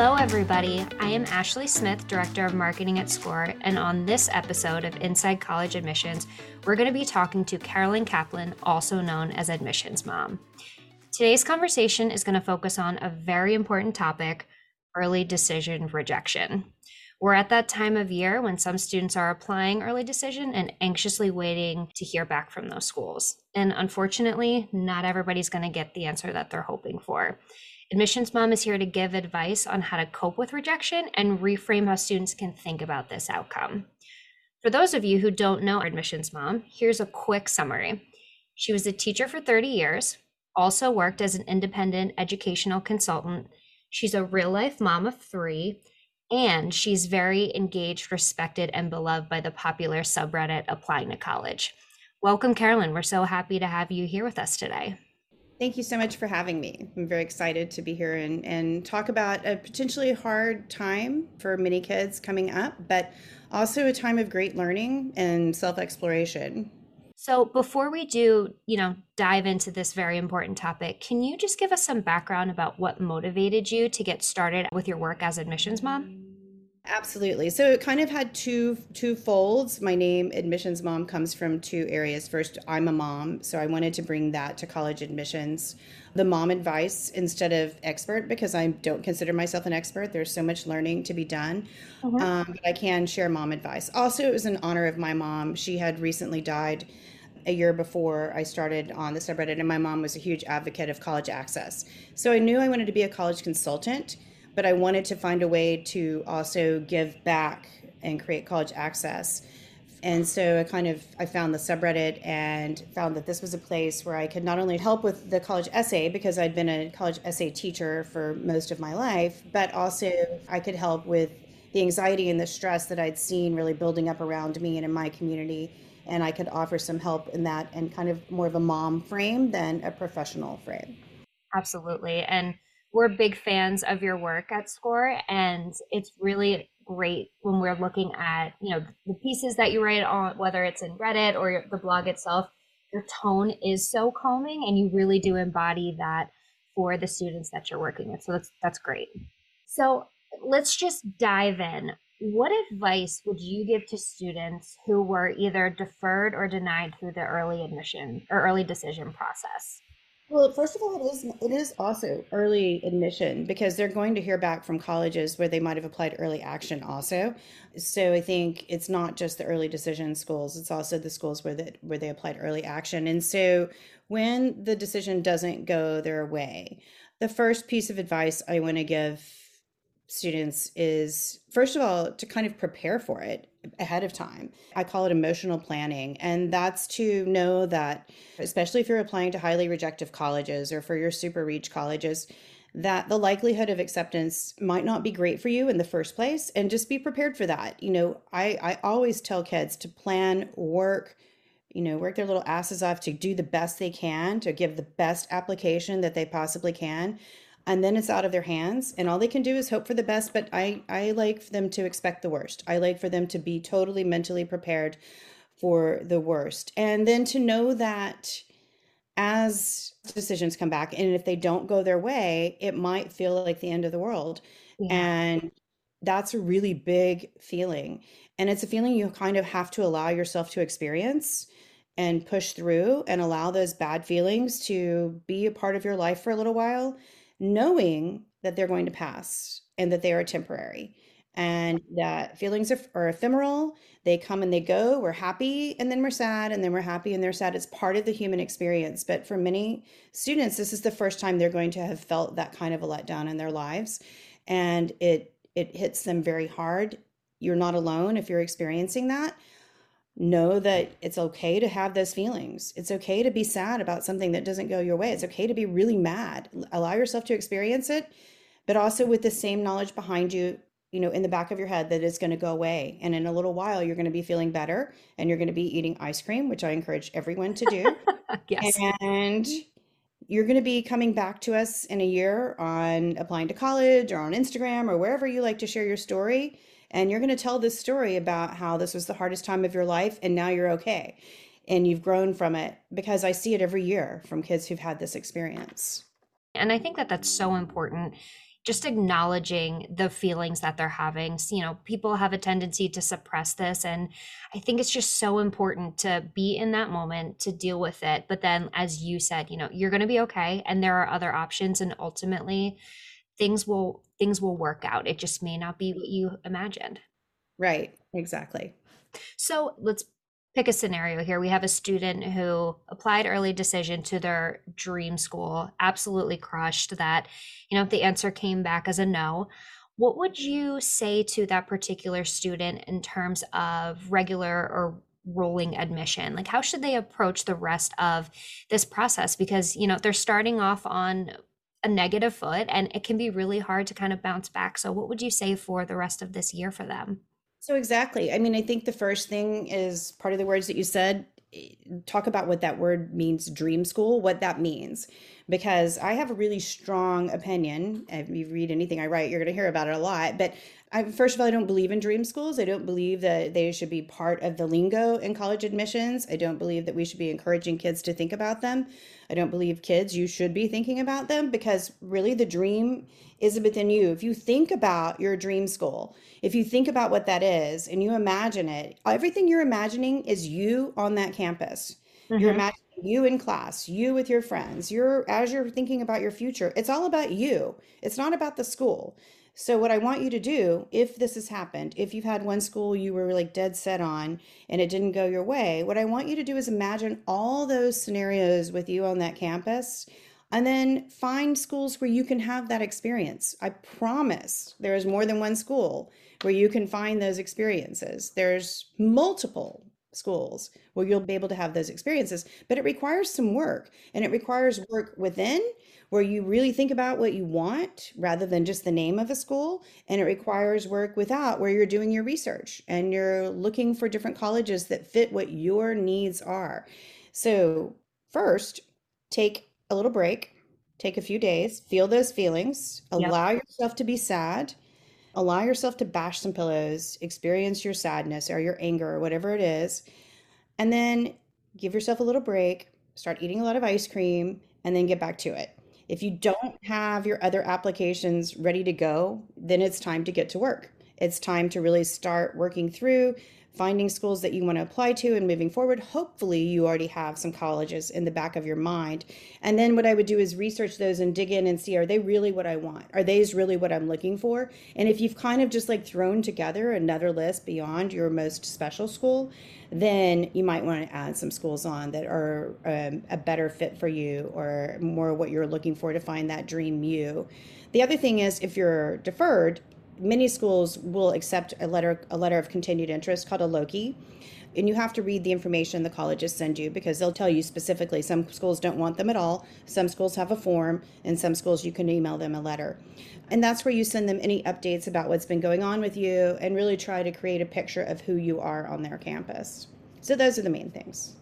Hello, everybody. I am Ashley Smith, Director of Marketing at Scoir, and on this episode of Inside College Admissions, we're going to be talking to Carolyn Kaplan, also known as Admissions Mom. Today's conversation is going to focus on a very important topic early decision rejection. We're at that time of year when some students are applying early decision and anxiously waiting to hear back from those schools. And unfortunately, not everybody's going to get the answer that they're hoping for. Admissions Mom is here to give advice on how to cope with rejection and reframe how students can think about this outcome. For those of you who don't know Admissions Mom, here's a quick summary. She was a teacher for 30 years, also worked as an independent educational consultant. She's a real life mom of three, and she's very engaged, respected, and beloved by the popular subreddit Applying to College. Welcome, Carolyn. We're so happy to have you here with us today. Thank you so much for having me. I'm very excited to be here and, and talk about a potentially hard time for many kids coming up, but also a time of great learning and self exploration. So, before we do, you know, dive into this very important topic, can you just give us some background about what motivated you to get started with your work as admissions mom? Absolutely. So it kind of had two two folds. My name, admissions mom, comes from two areas. First, I'm a mom, so I wanted to bring that to college admissions. The mom advice instead of expert because I don't consider myself an expert. There's so much learning to be done, uh-huh. um, but I can share mom advice. Also, it was in honor of my mom. She had recently died a year before I started on the subreddit, and my mom was a huge advocate of college access. So I knew I wanted to be a college consultant but I wanted to find a way to also give back and create college access. And so I kind of I found the subreddit and found that this was a place where I could not only help with the college essay because I'd been a college essay teacher for most of my life, but also I could help with the anxiety and the stress that I'd seen really building up around me and in my community and I could offer some help in that and kind of more of a mom frame than a professional frame. Absolutely. And we're big fans of your work at Scoir, and it's really great when we're looking at you know the pieces that you write on, whether it's in Reddit or the blog itself. Your tone is so calming, and you really do embody that for the students that you're working with. So that's that's great. So let's just dive in. What advice would you give to students who were either deferred or denied through the early admission or early decision process? Well, first of all, it is it is also early admission because they're going to hear back from colleges where they might have applied early action also. So I think it's not just the early decision schools; it's also the schools where that where they applied early action. And so when the decision doesn't go their way, the first piece of advice I want to give students is first of all to kind of prepare for it ahead of time. I call it emotional planning, and that's to know that, especially if you're applying to highly rejective colleges or for your super reach colleges, that the likelihood of acceptance might not be great for you in the first place, and just be prepared for that. You know, I, I always tell kids to plan, work, you know, work their little asses off to do the best they can, to give the best application that they possibly can and then it's out of their hands and all they can do is hope for the best but i i like for them to expect the worst. I like for them to be totally mentally prepared for the worst. And then to know that as decisions come back and if they don't go their way it might feel like the end of the world. Yeah. and that's a really big feeling. And it's a feeling you kind of have to allow yourself to experience and push through and allow those bad feelings to be a part of your life for a little while knowing that they're going to pass and that they are temporary and that feelings are, are, ephemeral. They come and they go. We're happy and then we're sad and then we're happy and they're sad. It's part of the human experience. But for many students, this is the first time they're going to have felt that kind of a letdown in their lives. And it it hits them very hard. You're not alone if you're experiencing that know that it's okay to have those feelings. It's okay to be sad about something that doesn't go your way. It's okay to be really mad. Allow yourself to experience it, but also with the same knowledge behind you, you know, in the back of your head that it's going to go away. And in a little while, you're going to be feeling better and you're going to be eating ice cream, which I encourage everyone to do. yes. And you're going to be coming back to us in a year on applying to college or on Instagram or wherever you like to share your story and you're going to tell this story about how this was the hardest time of your life and now you're okay and you've grown from it because I see it every year from kids who've had this experience. And I think that that's so important just acknowledging the feelings that they're having. You know, people have a tendency to suppress this. And I think it's just so important to be in that moment to deal with it. But then, as you said, you know, you're going to be okay. And there are other options. And ultimately, things will things will work out it just may not be what you imagined right exactly so let's pick a scenario here. We have a student who applied early decision to their dream school, absolutely crushed that, you know, if the answer came back as a no, what would you say to that particular student in terms of regular or rolling admission? Like, how should they approach the rest of this process? Because, you know, they're starting off on a negative foot and it can be really hard to kind of bounce back. So, what would you say for the rest of this year for them? So exactly. I mean, I think the first thing is part of the words that you said. Eh, talk about what that word means, dream school, what that means. Because I have a really strong opinion. If you read anything I write, you're going to hear about it a lot. But I, first of all, I don't believe in dream schools. I don't believe that they should be part of the lingo in college admissions. I don't believe that we should be encouraging kids to think about them. I don't believe kids, you should be thinking about them because really the dream is within you. If you think about your dream school, if you think about what that is and you imagine it, everything you're imagining is you on that campus. Mm-hmm. You're imagining you in class, you with your friends. You're as you're thinking about your future, it's all about you. It's not about the school. So, what I want you to do, if this has happened, if you've had one school you were like dead set on and it didn't go your way, what I want you to do is imagine all those scenarios with you on that campus and then find schools where you can have that experience. I promise there is more than one school where you can find those experiences. There's multiple schools where you'll be able to have those experiences, but it requires some work and it requires work within where you really think about what you want rather than just the name of a school. And it requires work without where you're doing your research and you're looking for different colleges that fit what your needs are. So, first, take a little break, take a few days, feel those feelings, allow yep. yourself to be sad. Allow yourself to bash some pillows, experience your sadness or your anger or whatever it is, and then give yourself a little break, start eating a lot of ice cream, and then get back to it. If you don't have your other applications ready to go, then it's time to get to work. It's time to really start working through finding schools that you want to apply to and moving forward. Hopefully, you already have some colleges in the back of your mind. And then what I would do is research those and dig in and see are they really what I want? Are these really what I'm looking for? And if you've kind of just like thrown together another list beyond your most special school, then you might want to add some schools on that are um, a better fit for you or more what you're looking for to find that dream you. The other thing is if you're deferred, many schools will accept a letter a letter of continued interest called a LOCI. And you have to read the information the colleges send you because they'll tell you specifically. Some schools don't want them at all. Some schools have a form, and some schools you can email them a letter. And that's where you send them any updates about what's been going on with you and really try to create a picture of who you are on their campus. So those are the main things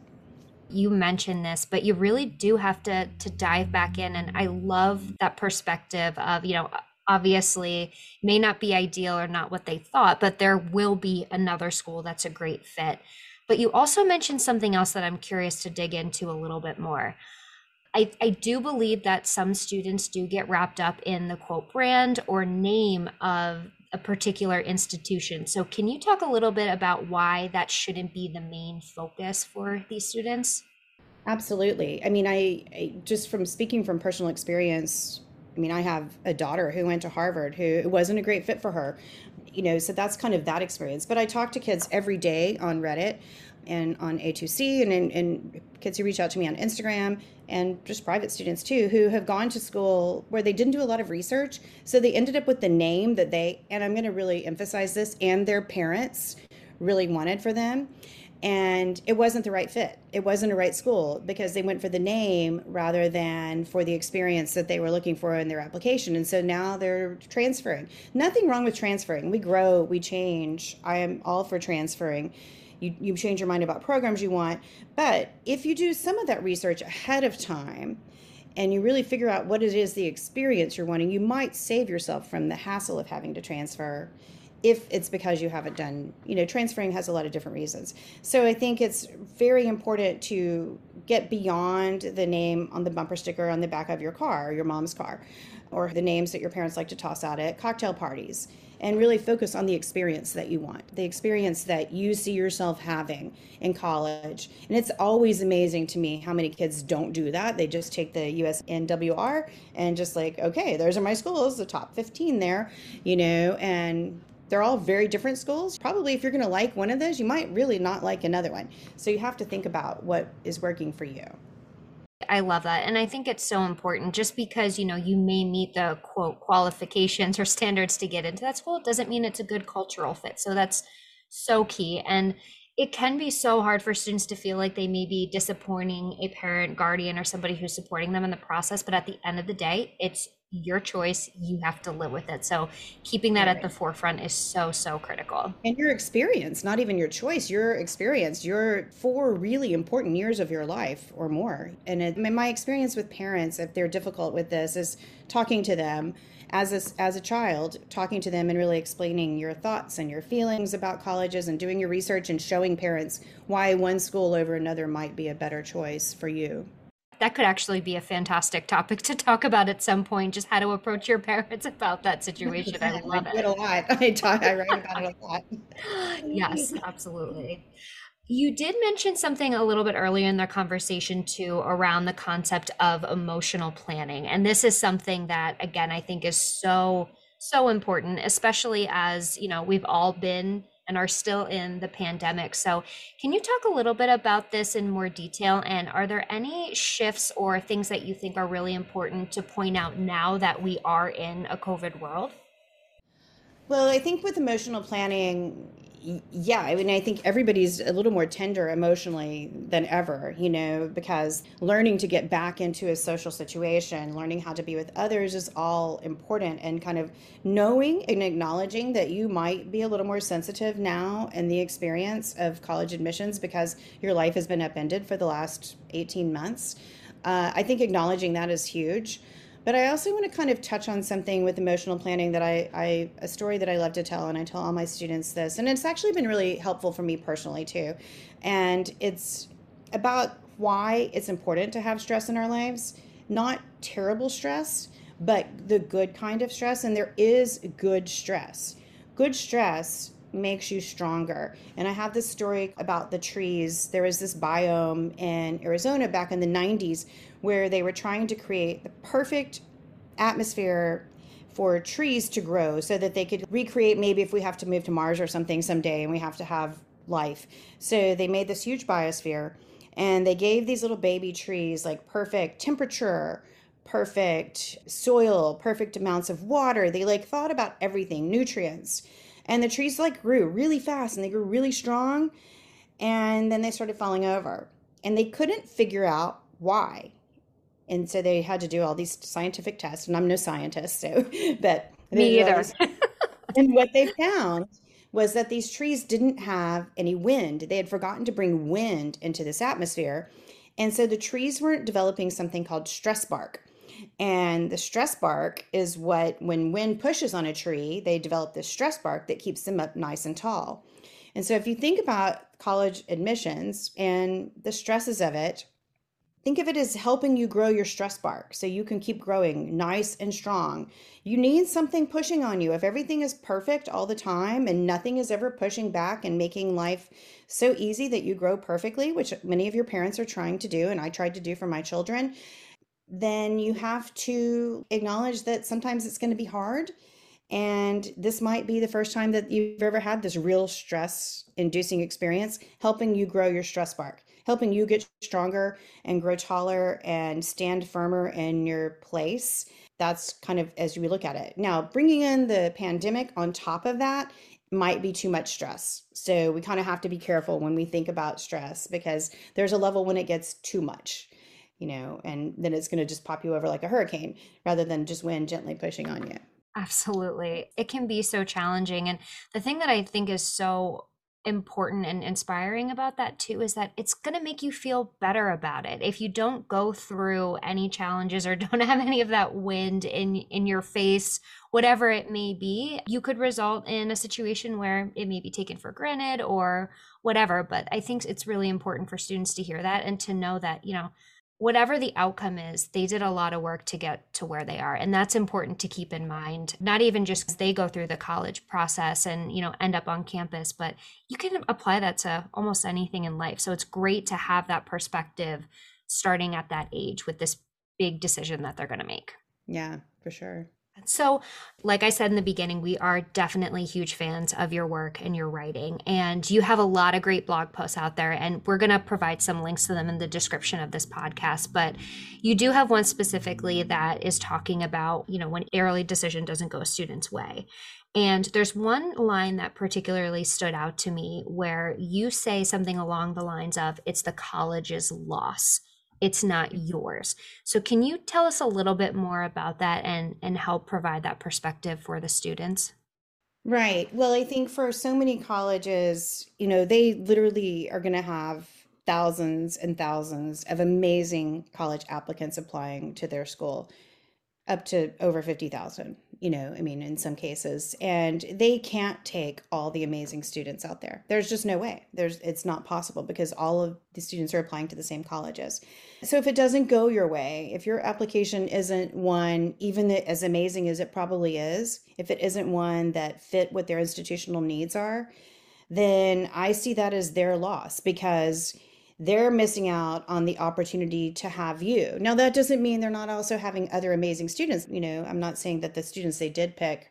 you mentioned this but you really do have to to dive back in and i love that perspective of you know obviously may not be ideal or not what they thought, but there will be another school that's a great fit. But you also mentioned something else that I'm curious to dig into a little bit more. I, I do believe that some students do get wrapped up in the quote brand or name of a particular institution. So, can you talk a little bit about why that shouldn't be the main focus for these students? Absolutely. I mean, I, I just from speaking from personal experience, I mean, I have a daughter who went to Harvard who it wasn't a great fit for her, you know, so that's kind of that experience. But I talk to kids every day on Reddit and on A2C and, and, and kids who reach out to me on Instagram and just private students too who have gone to school where they didn't do a lot of research. So they ended up with the name that they, and I'm going to really emphasize this, and their parents really wanted for them and it wasn't the right fit. It wasn't a right school because they went for the name rather than for the experience that they were looking for in their application. And so now they're transferring. Nothing wrong with transferring. We grow, we change. I am all for transferring. You, you change your mind about programs you want. But if you do some of that research ahead of time, and you really figure out what it is the experience you're wanting, you might save yourself from the hassle of having to transfer if it's because you haven't done, you know, transferring has a lot of different reasons. So I think it's very important to get beyond the name on the bumper sticker on the back of your car, your mom's car, or the names that your parents like to toss out at cocktail parties and really focus on the experience that you want, the experience that you see yourself having in college. And it's always amazing to me how many kids don't do that. They just take the USNWR and just like, okay, those are my schools, the top 15 there, you know, and they're all very different schools. Probably if you're going to like one of those, you might really not like another one. So you have to think about what is working for you. I love that. And I think it's so important just because, you know, you may meet the quote qualifications or standards to get into that school doesn't mean it's a good cultural fit. So that's so key. And it can be so hard for students to feel like they may be disappointing a parent, guardian, or somebody who's supporting them in the process. But at the end of the day, it's your choice. You have to live with it. So keeping that right. at the forefront is so, so critical. And your experience, not even your choice, your experience, your four really important years of your life or more. And it, my experience with parents, if they're difficult with this, is talking to them as a, as a child, talking to them and really explaining your thoughts and your feelings about colleges and doing your research and showing parents why one school over another might be a better choice for you that could actually be a fantastic topic to talk about at some point just how to approach your parents about that situation. I love it a lot. I talk i write about it a lot. Yes absolutely. You did mention something a little bit earlier in the conversation too around the concept of emotional planning and this is something that again i think is so so important especially as you know we've all been and are still in the pandemic. So, can you talk a little bit about this in more detail? And are there any shifts or things that you think are really important to point out now that we are in a COVID world? Well, I think with emotional planning, yeah, I mean, I think everybody's a little more tender emotionally than ever, you know, because learning to get back into a social situation, learning how to be with others is all important. And kind of knowing and acknowledging that you might be a little more sensitive now in the experience of college admissions because your life has been upended for the last 18 months. Uh, I think acknowledging that is huge. But I also want to kind of touch on something with emotional planning that I, I, a story that I love to tell, and I tell all my students this, and it's actually been really helpful for me personally too. And it's about why it's important to have stress in our lives, not terrible stress, but the good kind of stress. And there is good stress. Good stress makes you stronger. And I have this story about the trees. There was this biome in Arizona back in the 90s where they were trying to create the perfect atmosphere for trees to grow so that they could recreate maybe if we have to move to Mars or something someday and we have to have life. So they made this huge biosphere and they gave these little baby trees like perfect temperature, perfect soil, perfect amounts of water. They like thought about everything, nutrients. And the trees like grew really fast and they grew really strong and then they started falling over. And they couldn't figure out why and so they had to do all these scientific tests and i'm no scientist so but me either. and what they found was that these trees didn't have any wind. They had forgotten to bring wind into this atmosphere and so the trees weren't developing something called stress bark. And the stress bark is what when wind pushes on a tree they develop this stress bark that keeps them up nice and tall. And so if you think about college admissions and the stresses of it Think of it as helping you grow your stress bark so you can keep growing nice and strong. You need something pushing on you. If everything is perfect all the time and nothing is ever pushing back and making life so easy that you grow perfectly, which many of your parents are trying to do, and I tried to do for my children, then you have to acknowledge that sometimes it's going to be hard. And this might be the first time that you've ever had this real stress inducing experience, helping you grow your stress bark helping you get stronger and grow taller and stand firmer in your place. That's kind of as we look at it. Now, bringing in the pandemic on top of that might be too much stress. So we kind of have to be careful when we think about stress because there's a level when it gets too much, you know, and then it's going to just pop you over like a hurricane rather than just wind gently pushing on you. Absolutely. It can be so challenging. And the thing that I think is so important and inspiring about that too is that it's going to make you feel better about it. If you don't go through any challenges or don't have any of that wind in in your face whatever it may be you could result in a situation where it may be taken for granted or whatever. But i think it's really important for students to hear that and to know that you know whatever the outcome is, they did a lot of work to get to where they are. And that's important to keep in mind, not even just because they go through the college process and, you know, end up on campus, but you can apply that to almost anything in life. So it's great to have that perspective starting at that age with this big decision that they're going to make. Yeah, for sure. So, like I said in the beginning, we are definitely huge fans of your work and your writing. And you have a lot of great blog posts out there, and we're going to provide some links to them in the description of this podcast. But you do have one specifically that is talking about, you know, when early decision doesn't go a student's way. And there's one line that particularly stood out to me where you say something along the lines of, it's the college's loss it's not yours. So can you tell us a little bit more about that and and help provide that perspective for the students? Right. Well, I think for so many colleges, you know, they literally are going to have thousands and thousands of amazing college applicants applying to their school up to over 50,000 you know, I mean, in some cases, and they can't take all the amazing students out there. There's just no way. There's it's not possible because all of the students are applying to the same colleges. So if it doesn't go your way, if your application isn't one even as amazing as it probably is, if it isn't one that fit what their institutional needs are, then I see that as their loss because they're missing out on the opportunity to have you. Now, that doesn't mean they're not also having other amazing students. You know, I'm not saying that the students they did pick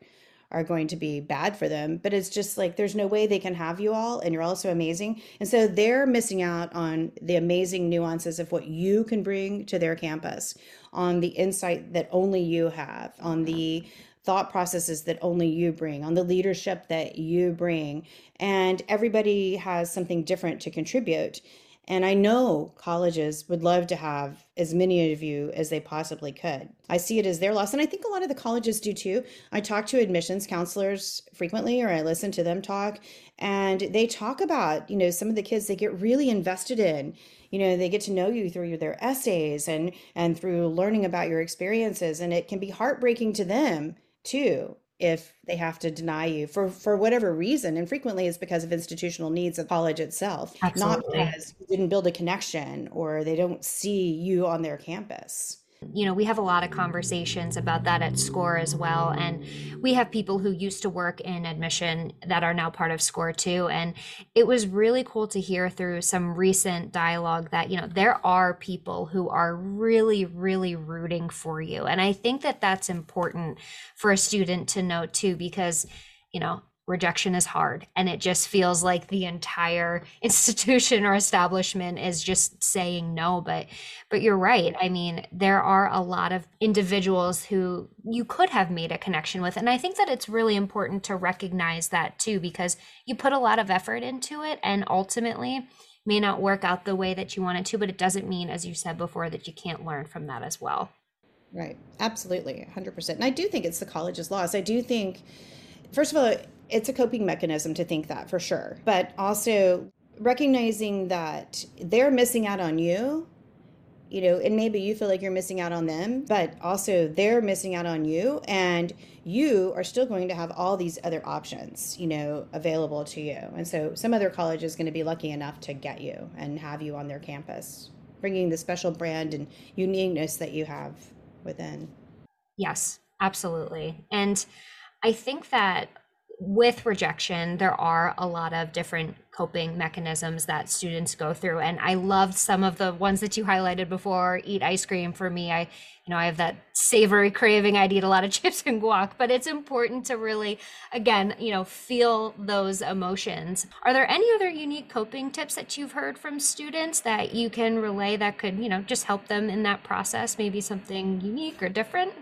are going to be bad for them, but it's just like there's no way they can have you all, and you're also amazing. And so they're missing out on the amazing nuances of what you can bring to their campus, on the insight that only you have, on the thought processes that only you bring, on the leadership that you bring. And everybody has something different to contribute. And I know colleges would love to have as many of you as they possibly could. I see it as their loss. And I think a lot of the colleges do too. I talk to admissions counselors frequently, or I listen to them talk, and they talk about, you know, some of the kids they get really invested in. You know, they get to know you through their essays and and through learning about your experiences. And it can be heartbreaking to them too if they have to deny you for for whatever reason and frequently it's because of institutional needs of college itself Absolutely. not because you didn't build a connection or they don't see you on their campus you know, we have a lot of conversations about that at Scoir as well. And we have people who used to work in admission that are now part of Scoir too. And it was really cool to hear through some recent dialogue that, you know, there are people who are really, really rooting for you. And I think that that's important for a student to know too, because, you know, rejection is hard. And it just feels like the entire institution or establishment is just saying no. But but you're right. I mean there are a lot of individuals who you could have made a connection with. And i think that it's really important to recognize that too because you put a lot of effort into it and ultimately may not work out the way that you wanted to but it doesn't mean as you said before that you can't learn from that as well. Right. Absolutely. 100% and i do think it's the college's loss i do think first of all it's a coping mechanism to think that for sure. But also recognizing that they're missing out on you, you know, and maybe you feel like you're missing out on them, but also they're missing out on you. And you are still going to have all these other options, you know, available to you. And so some other college is going to be lucky enough to get you and have you on their campus, bringing the special brand and uniqueness that you have within. Yes, absolutely. And I think that with rejection, there are a lot of different coping mechanisms that students go through. And I loved some of the ones that you highlighted before. Eat ice cream for me. I, you know, I have that savory craving. I'd eat a lot of chips and guac, but it's important to really, again, you know, feel those emotions. Are there any other unique coping tips that you've heard from students that you can relay that could, you know, just help them in that process? Maybe something unique or different?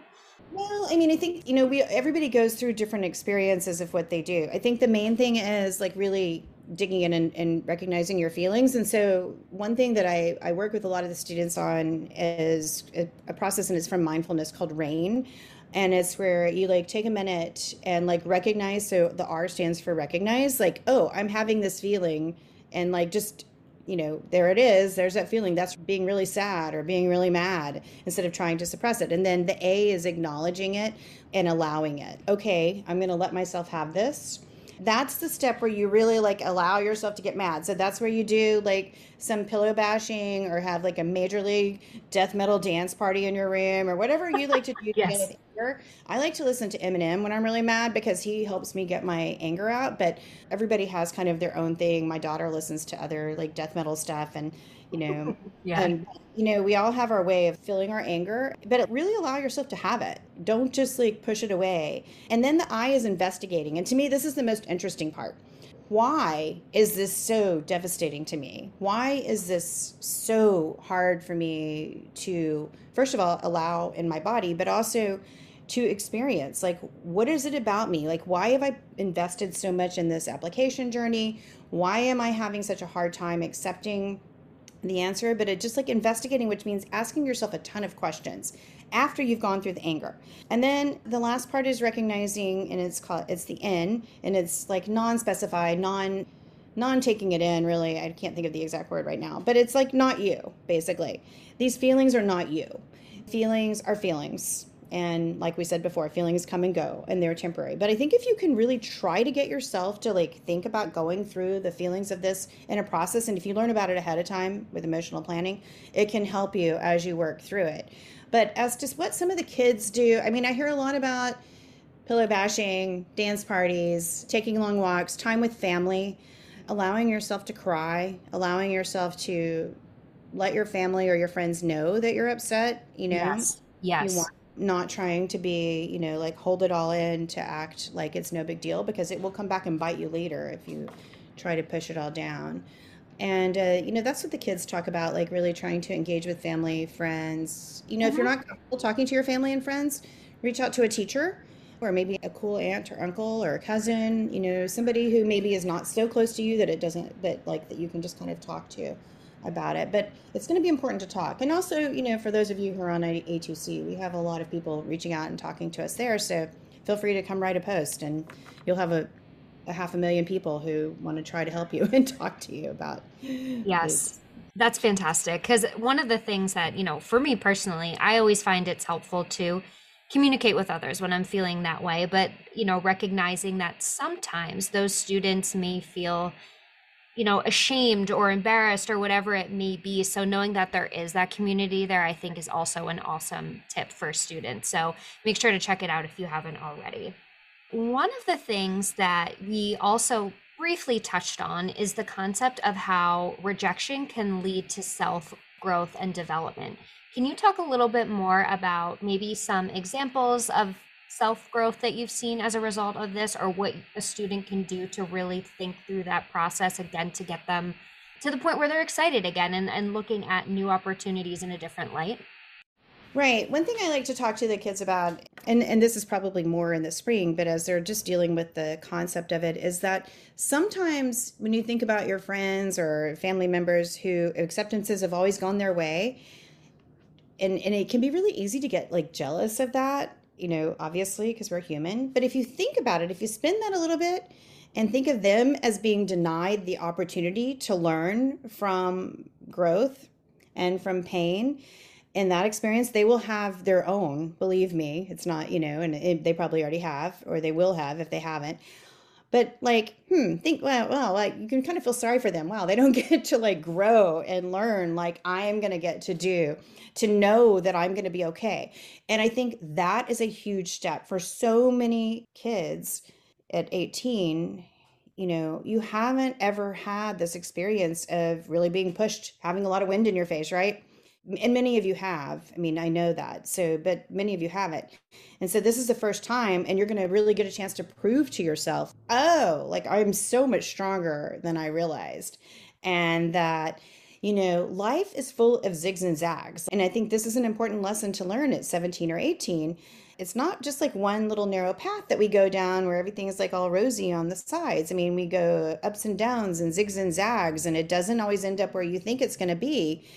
Well, I mean, I think you know, we everybody goes through different experiences of what they do. I think the main thing is like really digging in and, and recognizing your feelings. And so, one thing that I I work with a lot of the students on is a, a process, and it's from mindfulness called RAIN. and it's where you like take a minute and like recognize so the r stands for recognize like oh i'm having this feeling and like just you know there it is there's that feeling that's being really sad or being really mad instead of trying to suppress it. And then the a is acknowledging it and allowing it. Okay i'm going to let myself have this that's the step where you really like allow yourself to get mad. So that's where you do like some pillow bashing or have like a major league death metal dance party in your room or whatever you like to do to yes. get anger. I like to listen to Eminem when I'm really mad because he helps me get my anger out. But everybody has kind of their own thing. My daughter listens to other like death metal stuff and you know yeah. and you know we all have our way of feeling our anger but really allow yourself to have it. Don't just like push it away. And then the eye is investigating and to me this is the most interesting part. Why is this so devastating to me? Why is this so hard for me to first of all allow in my body but also to experience? Like what is it about me? Like why have i invested so much in this application journey? Why am i having such a hard time accepting the answer, but it just like investigating, which means asking yourself a ton of questions after you've gone through the anger. And then the last part is recognizing, and it's called it's the N, and it's like non-specified, non non taking it in really. I can't think of the exact word right now but it's like not you basically. These feelings are not you. Feelings are feelings and like we said before feelings come and go and they're temporary. But i think if you can really try to get yourself to like think about going through the feelings of this in a process and if you learn about it ahead of time with emotional planning it can help you as you work through it. But as to what some of the kids do i mean i hear a lot about pillow bashing dance parties taking long walks time with family allowing yourself to cry allowing yourself to let your family or your friends know that you're upset you know? Yes. Yes. You want not trying to be, you know, like hold it all in to act like it's no big deal because it will come back and bite you later if you try to push it all down. And, uh, you know, that's what the kids talk about, like really trying to engage with family, friends. You know, mm-hmm. if you're not comfortable talking to your family and friends, reach out to a teacher or maybe a cool aunt or uncle or a cousin, you know, somebody who maybe is not so close to you that it doesn't, that like that you can just kind of talk to about it. But it's going to be important to talk. And also, you know, for those of you who are on A2C, we have a lot of people reaching out and talking to us there. So feel free to come write a post and you'll have a, a half a million people who want to try to help you and talk to you about. Yes. That's fantastic. Because one of the things that, you know, for me personally, I always find it's helpful to communicate with others when I'm feeling that way. But, you know, recognizing that sometimes those students may feel you know ashamed or embarrassed or whatever it may be. So knowing that there is that community there i think is also an awesome tip for students. So make sure to check it out if you haven't already. One of the things that we also briefly touched on is the concept of how rejection can lead to self growth and development. Can you talk a little bit more about maybe some examples of self growth that you've seen as a result of this, or what a student can do to really think through that process again to get them to the point where they're excited again and, and looking at new opportunities in a different light? Right. One thing I like to talk to the kids about, and, and this is probably more in the spring, but as they're just dealing with the concept of it, is that sometimes when you think about your friends or family members who acceptances have always gone their way, and, and it can be really easy to get like jealous of that you know, obviously, because we're human. But if you think about it, if you spin that a little bit and think of them as being denied the opportunity to learn from growth and from pain, in that experience, they will have their own, believe me. It's not, you know, and it, they probably already have, or they will have if they haven't. But like, hmm, think, well, well, like you can kind of feel sorry for them. Wow, they don't get to like grow and learn like I am going to get to do to know that I'm going to be okay. And I think that is a huge step for so many kids at 18. You know, you haven't ever had this experience of really being pushed, having a lot of wind in your face, right? And many of you have. I mean, I know that. So, but many of you haven't. And so this is the first time, and you're going to really get a chance to prove to yourself, oh, like I'm so much stronger than I realized. And that you know, life is full of zigs and zags. And I think this is an important lesson to learn at 17 or 18. It's not just like one little narrow path that we go down where everything is like all rosy on the sides. I mean, we go ups and downs and zigs and zags, and it doesn't always end up where you think it's going to be.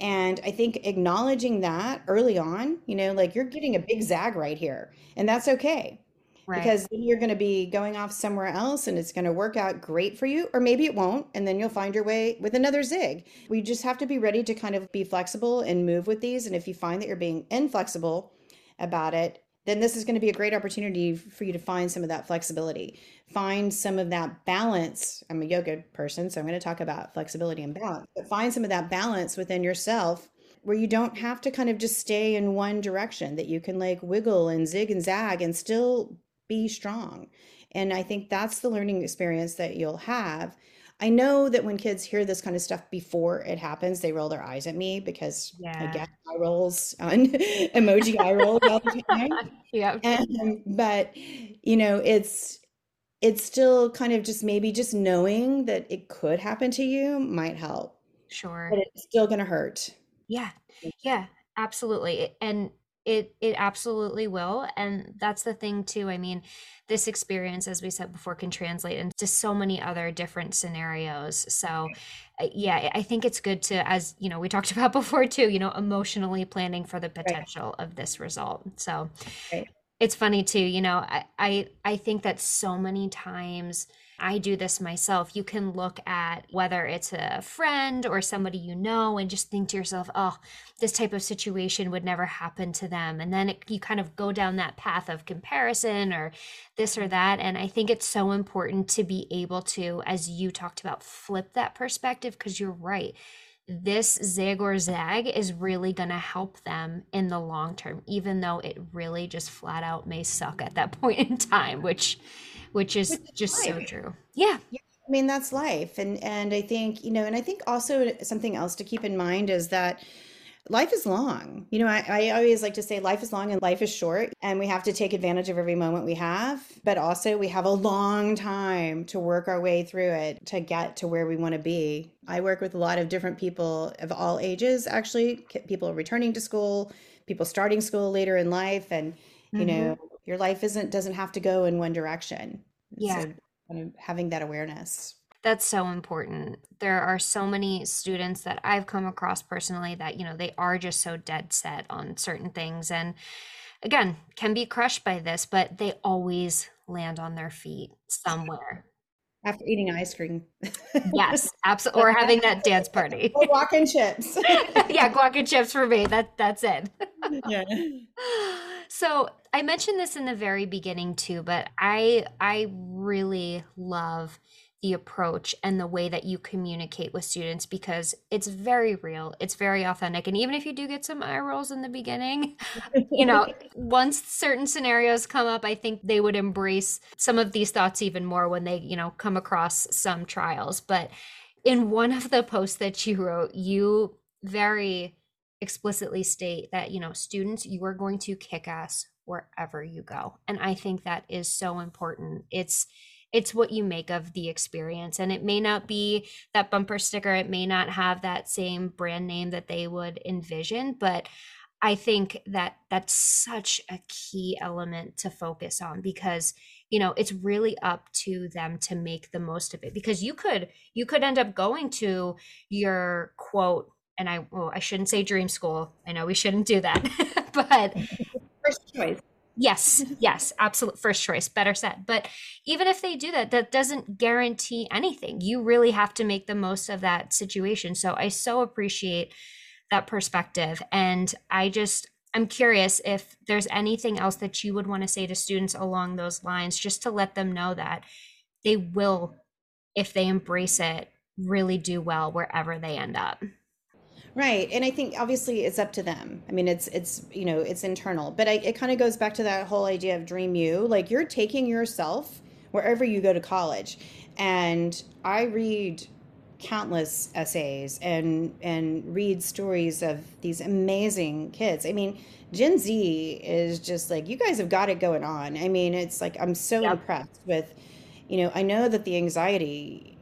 And I think acknowledging that early on, you know, like you're getting a big zag right here, and that's okay. Right. Because you're going to be going off somewhere else and it's going to work out great for you, or maybe it won't. And then you'll find your way with another zig. We just have to be ready to kind of be flexible and move with these. And if you find that you're being inflexible about it, then this is going to be a great opportunity for you to find some of that flexibility, find some of that balance. I'm a yoga person, so I'm going to talk about flexibility and balance, but find some of that balance within yourself where you don't have to kind of just stay in one direction, that you can like wiggle and zig and zag and still be strong. And I think that's the learning experience that you'll have. I know that when kids hear this kind of stuff before it happens, they roll their eyes at me because yeah. I get eye rolls on emoji eye rolls all the time. yeah. And, um, but you know, it's it's still kind of just maybe just knowing that it could happen to you might help. Sure. But it's still gonna hurt. Yeah. Yeah. Absolutely. And it it absolutely will and that's the thing too i mean this experience as we said before can translate into so many other different scenarios so uh, yeah i think it's good to as you know we talked about before too you know emotionally planning for the potential right. of this result so right. it's funny too you know I, I i think that so many times I do this myself. You can look at whether it's a friend or somebody you know and just think to yourself, oh, this type of situation would never happen to them. And then it, you kind of go down that path of comparison or this or that. And I think it's so important to be able to, as you talked about, flip that perspective because you're right this zig or zag is really going to help them in the long term, even though it really just flat out may suck at that point in time, which which is just life. so true. Yeah. yeah. I mean, that's life. And, and I think, you know, and I think also something else to keep in mind is that life is long. You know, I, I, always like to say life is long and life is short, and we have to take advantage of every moment we have. But also, we have a long time to work our way through it to get to where we want to be. I work with a lot of different people of all ages, actually, people returning to school, people starting school later in life, and you mm-hmm. know, your life isn't doesn't have to go in one direction. Yeah. So having that awareness. That's so important. There are so many students that I've come across personally that, you know, they are just so dead set on certain things and again, can be crushed by this, but they always land on their feet somewhere after eating ice cream. yes, absolutely. Or having that dance party. or guac and chips. yeah, guac and chips for me. That that's it. yeah. So I mentioned this in the very beginning too, but I I really love the approach and the way that you communicate with students because it's very real it's very authentic and even if you do get some eye rolls in the beginning you know once certain scenarios come up i think they would embrace some of these thoughts even more when they you know come across some trials. But in one of the posts that you wrote you very explicitly state that you know students you are going to kick ass wherever you go and i think that is so important. It's it's what you make of the experience and it may not be that bumper sticker it may not have that same brand name that they would envision but i think that that's such a key element to focus on because you know it's really up to them to make the most of it because you could you could end up going to your quote and I well, I shouldn't say dream school. I know we shouldn't do that, but first choice. Yes, yes, absolute first choice, better said. But even if they do that, that doesn't guarantee anything. You really have to make the most of that situation. So I so appreciate that perspective. And I just, I'm curious if there's anything else that you would want to say to students along those lines, just to let them know that they will, if they embrace it, really do well wherever they end up. Right. And I think obviously it's up to them. I mean, it's, it's, you know, it's internal, but I, it kind of goes back to that whole idea of dream you. Like you're taking yourself wherever you go to college. And I read countless essays and, and read stories of these amazing kids. I mean, Gen Z is just like, you guys have got it going on. I mean, it's like, I'm so yep. impressed with, you know, I know that the anxiety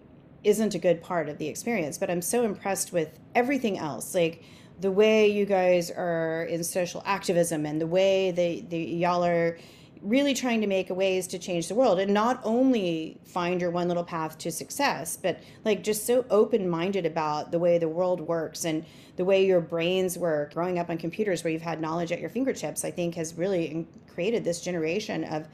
isn't a good part of the experience, but I'm so impressed with everything else. Like the way you guys are in social activism and the way they, they y'all are really trying to make a ways to change the world and not only find your one little path to success but like just so open-minded about the way the world works and the way your brains work growing up on computers where you've had knowledge at your fingertips i think has really created this generation of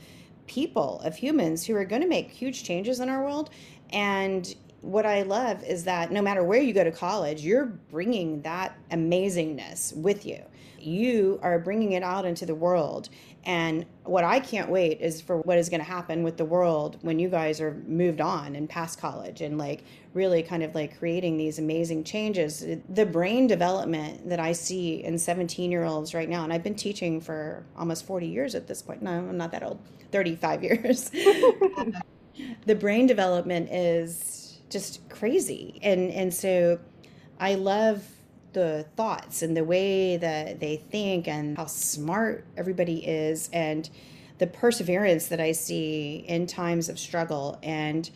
people of humans who are going to make huge changes in our world and what I love is that no matter where you go to college, you're bringing that amazingness with you. You are bringing it out into the world. And what I can't wait is for what is going to happen with the world when you guys are moved on and past college and like really kind of like creating these amazing changes. The brain development that I see in 17 year olds right now, and I've been teaching for almost 40 years at this point. No, I'm not that old, 35 years. the brain development is just crazy. And, and so I love the thoughts and the way that they think and how smart everybody is and the perseverance that I see in times of struggle. And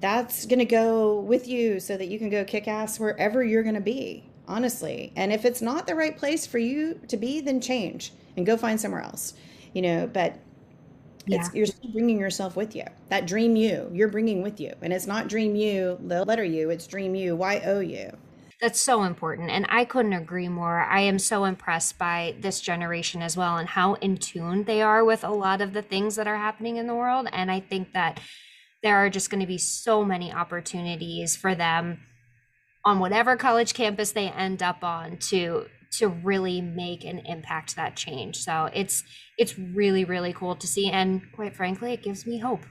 that's going to go with you so that you can go kick ass wherever you're going to be, honestly. And if it's not the right place for you to be, then change and go find somewhere else, you know. But yeah. It's, you're still bringing yourself with you. That dream you, you're bringing with you. And it's not dream you, the letter you, it's dream you, Y O U. That's so important. And I couldn't agree more. I am so impressed by this generation as well and how in tune they are with a lot of the things that are happening in the world. And I think that there are just going to be so many opportunities for them on whatever college campus they end up on to to really make and impact that change. So it's it's really really cool to see and quite frankly it gives me hope.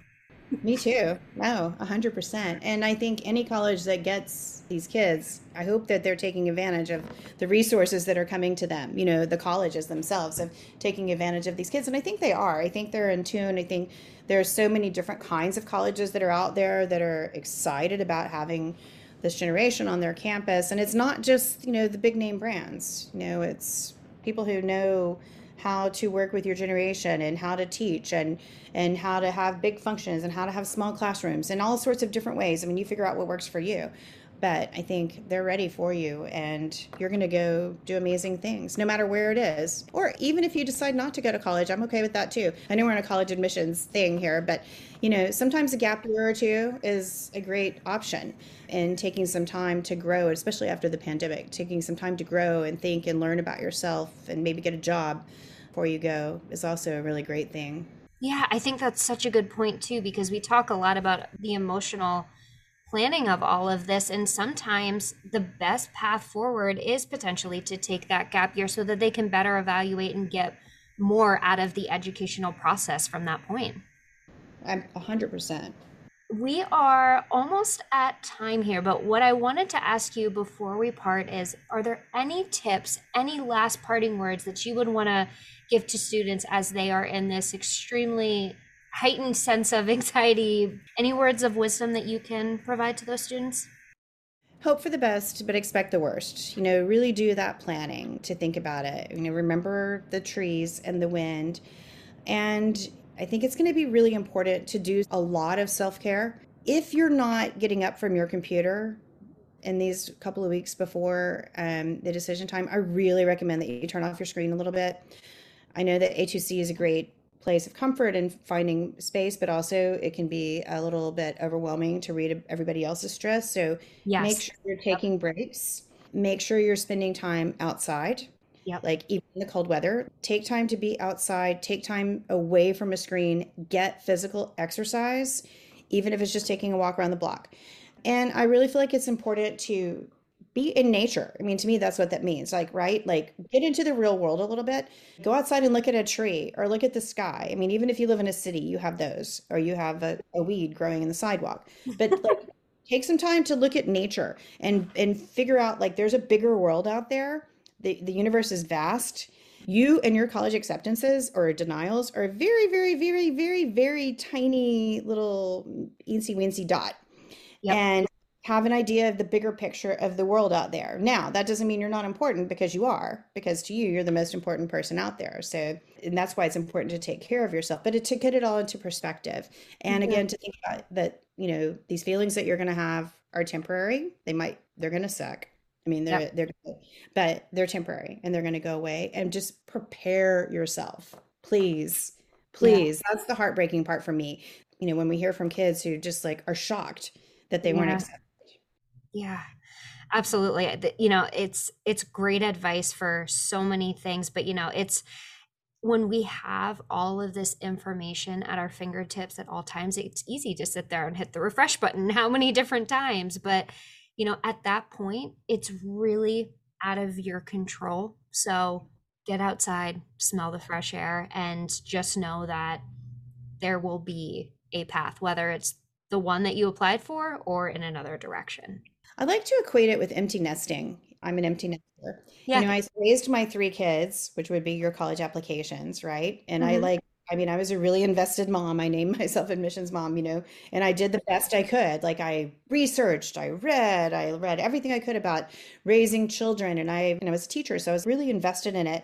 Me too. No, 100%. And I think any college that gets these kids, I hope that they're taking advantage of the resources that are coming to them, you know, the colleges themselves of taking advantage of these kids. And I think they are. I think they're in tune. I think there are so many different kinds of colleges that are out there that are excited about having this generation on their campus. And it's not just, you know, the big name brands, you know, it's people who know how to work with your generation and how to teach and and how to have big functions and how to have small classrooms and all sorts of different ways. I mean, you figure out what works for you. But I think they're ready for you and you're going to go do amazing things no matter where it is. Or even if you decide not to go to college, I'm okay with that too. I know we're in a college admissions thing here, but you know, sometimes a gap year or two is a great option and taking some time to grow, especially after the pandemic, taking some time to grow and think and learn about yourself and maybe get a job before you go is also a really great thing. Yeah, I think that's such a good point too, because we talk a lot about the emotional planning of all of this. And sometimes the best path forward is potentially to take that gap year so that they can better evaluate and get more out of the educational process from that point. I'm 100% we are almost at time here, but what I wanted to ask you before we part is Are there any tips, any last parting words that you would want to give to students as they are in this extremely heightened sense of anxiety? Any words of wisdom that you can provide to those students? Hope for the best, but expect the worst. You know, really do that planning to think about it. You know, remember the trees and the wind. And I think it's going to be really important to do a lot of self care. If you're not getting up from your computer in these couple of weeks before um, the decision time, I really recommend that you turn off your screen a little bit. I know that A2C is a great place of comfort and finding space, but also it can be a little bit overwhelming to read everybody else's stress. So yes. make sure you're taking yep. breaks. Make sure you're spending time outside Yep. Like even in the cold weather, take time to be outside, take time away from a screen, get physical exercise, even if it's just taking a walk around the block. And I really feel like it's important to be in nature. I mean, to me, that's what that means. Like, right? Like, get into the real world a little bit. Go outside and look at a tree or look at the sky. I mean, even if you live in a city, you have those, or you have a, a weed growing in the sidewalk. But like, take some time to look at nature and and figure out like there's a bigger world out there the, the universe is vast you and your college acceptances or denials are very very very very very tiny little eensy weensy dot yep. and have an idea of the bigger picture of the world out there now that doesn't mean you're not important because you are because to you you're the most important person out there so and that's why it's important to take care of yourself but to get it all into perspective and mm-hmm. again to think about that you know these feelings that you're going to have are temporary they might they're going to suck I mean, they're they're but they're temporary and they're going to go away. And just prepare yourself, please, Please. Yeah. That's the heartbreaking part for me. You know, when we hear from kids who just like are shocked that they yeah. weren't accepted. Yeah. Absolutely. Eh, you know, it's it's great advice for so many things, but you know, it's when we have all of this information at our fingertips at all times, it's easy to sit there and hit the refresh button how many different times. But, you know, at that point, it's really out of your control. So get outside, smell the fresh air, and just know that there will be a path, whether it's the one that you applied for or in another direction. I like to equate it with empty nesting. I'm an empty nester. Yeah. You know, I raised my three kids, which would be your college applications, right? And mm-hmm. I like, I mean, I was a really invested mom. I named myself admissions mom, you know, and I did the best I could. Like I researched, I read, I read everything I could about raising children. And I, and I was a teacher, so I was really invested in it.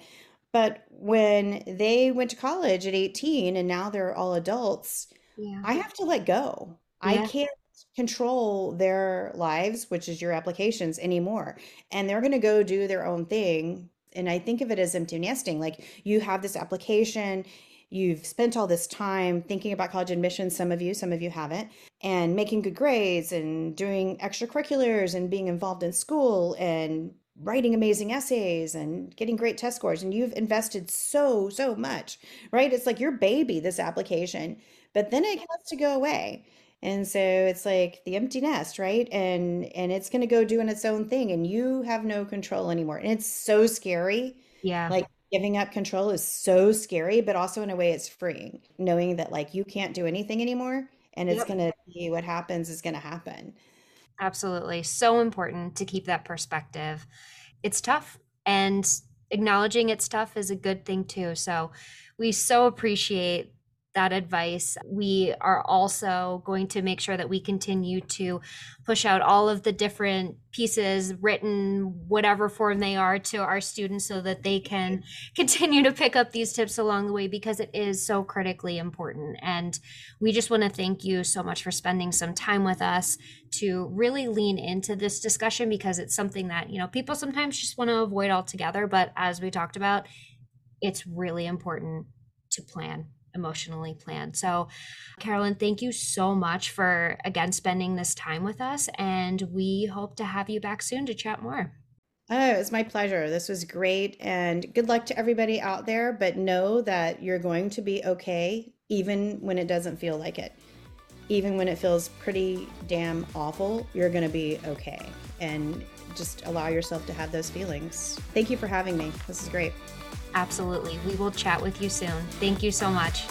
But when they went to college at 18 and now they're all adults, yeah. I have to let go. Yeah. I can't control their lives, which is your applications anymore. And they're going to go do their own thing. And I think of it as empty nesting. Like you have this application, you've spent all this time thinking about college admissions, some of you, some of you haven't, and making good grades and doing extracurriculars and being involved in school and writing amazing essays and getting great test scores. And you've invested so, so much, right? It's like your baby, this application, but then it has to go away and so it's like the empty nest right? And and it's going to go doing its own thing and you have no control anymore. And it's so scary. Yeah. Like giving up control is so scary but also in a way it's freeing knowing that like you can't do anything anymore and it's yep. going to be what happens is going to happen. Absolutely. So important to keep that perspective. It's tough and acknowledging it's tough is a good thing too. So we so appreciate that advice. We are also going to make sure that we continue to push out all of the different pieces, written, whatever form they are, to our students so that they can continue to pick up these tips along the way because it is so critically important. And we just want to thank you so much for spending some time with us to really lean into this discussion because it's something that, you know, people sometimes just want to avoid altogether. But as we talked about, it's really important to plan emotionally planned. So, Carolyn, thank you so much for again spending this time with us. And we hope to have you back soon to chat more. Oh, it was my pleasure. This was great. And good luck to everybody out there. But know that you're going to be okay, even when it doesn't feel like it. Even when it feels pretty damn awful, you're going to be okay. And just allow yourself to have those feelings. Thank you for having me. This is great. Absolutely. We will chat with you soon. Thank you so much.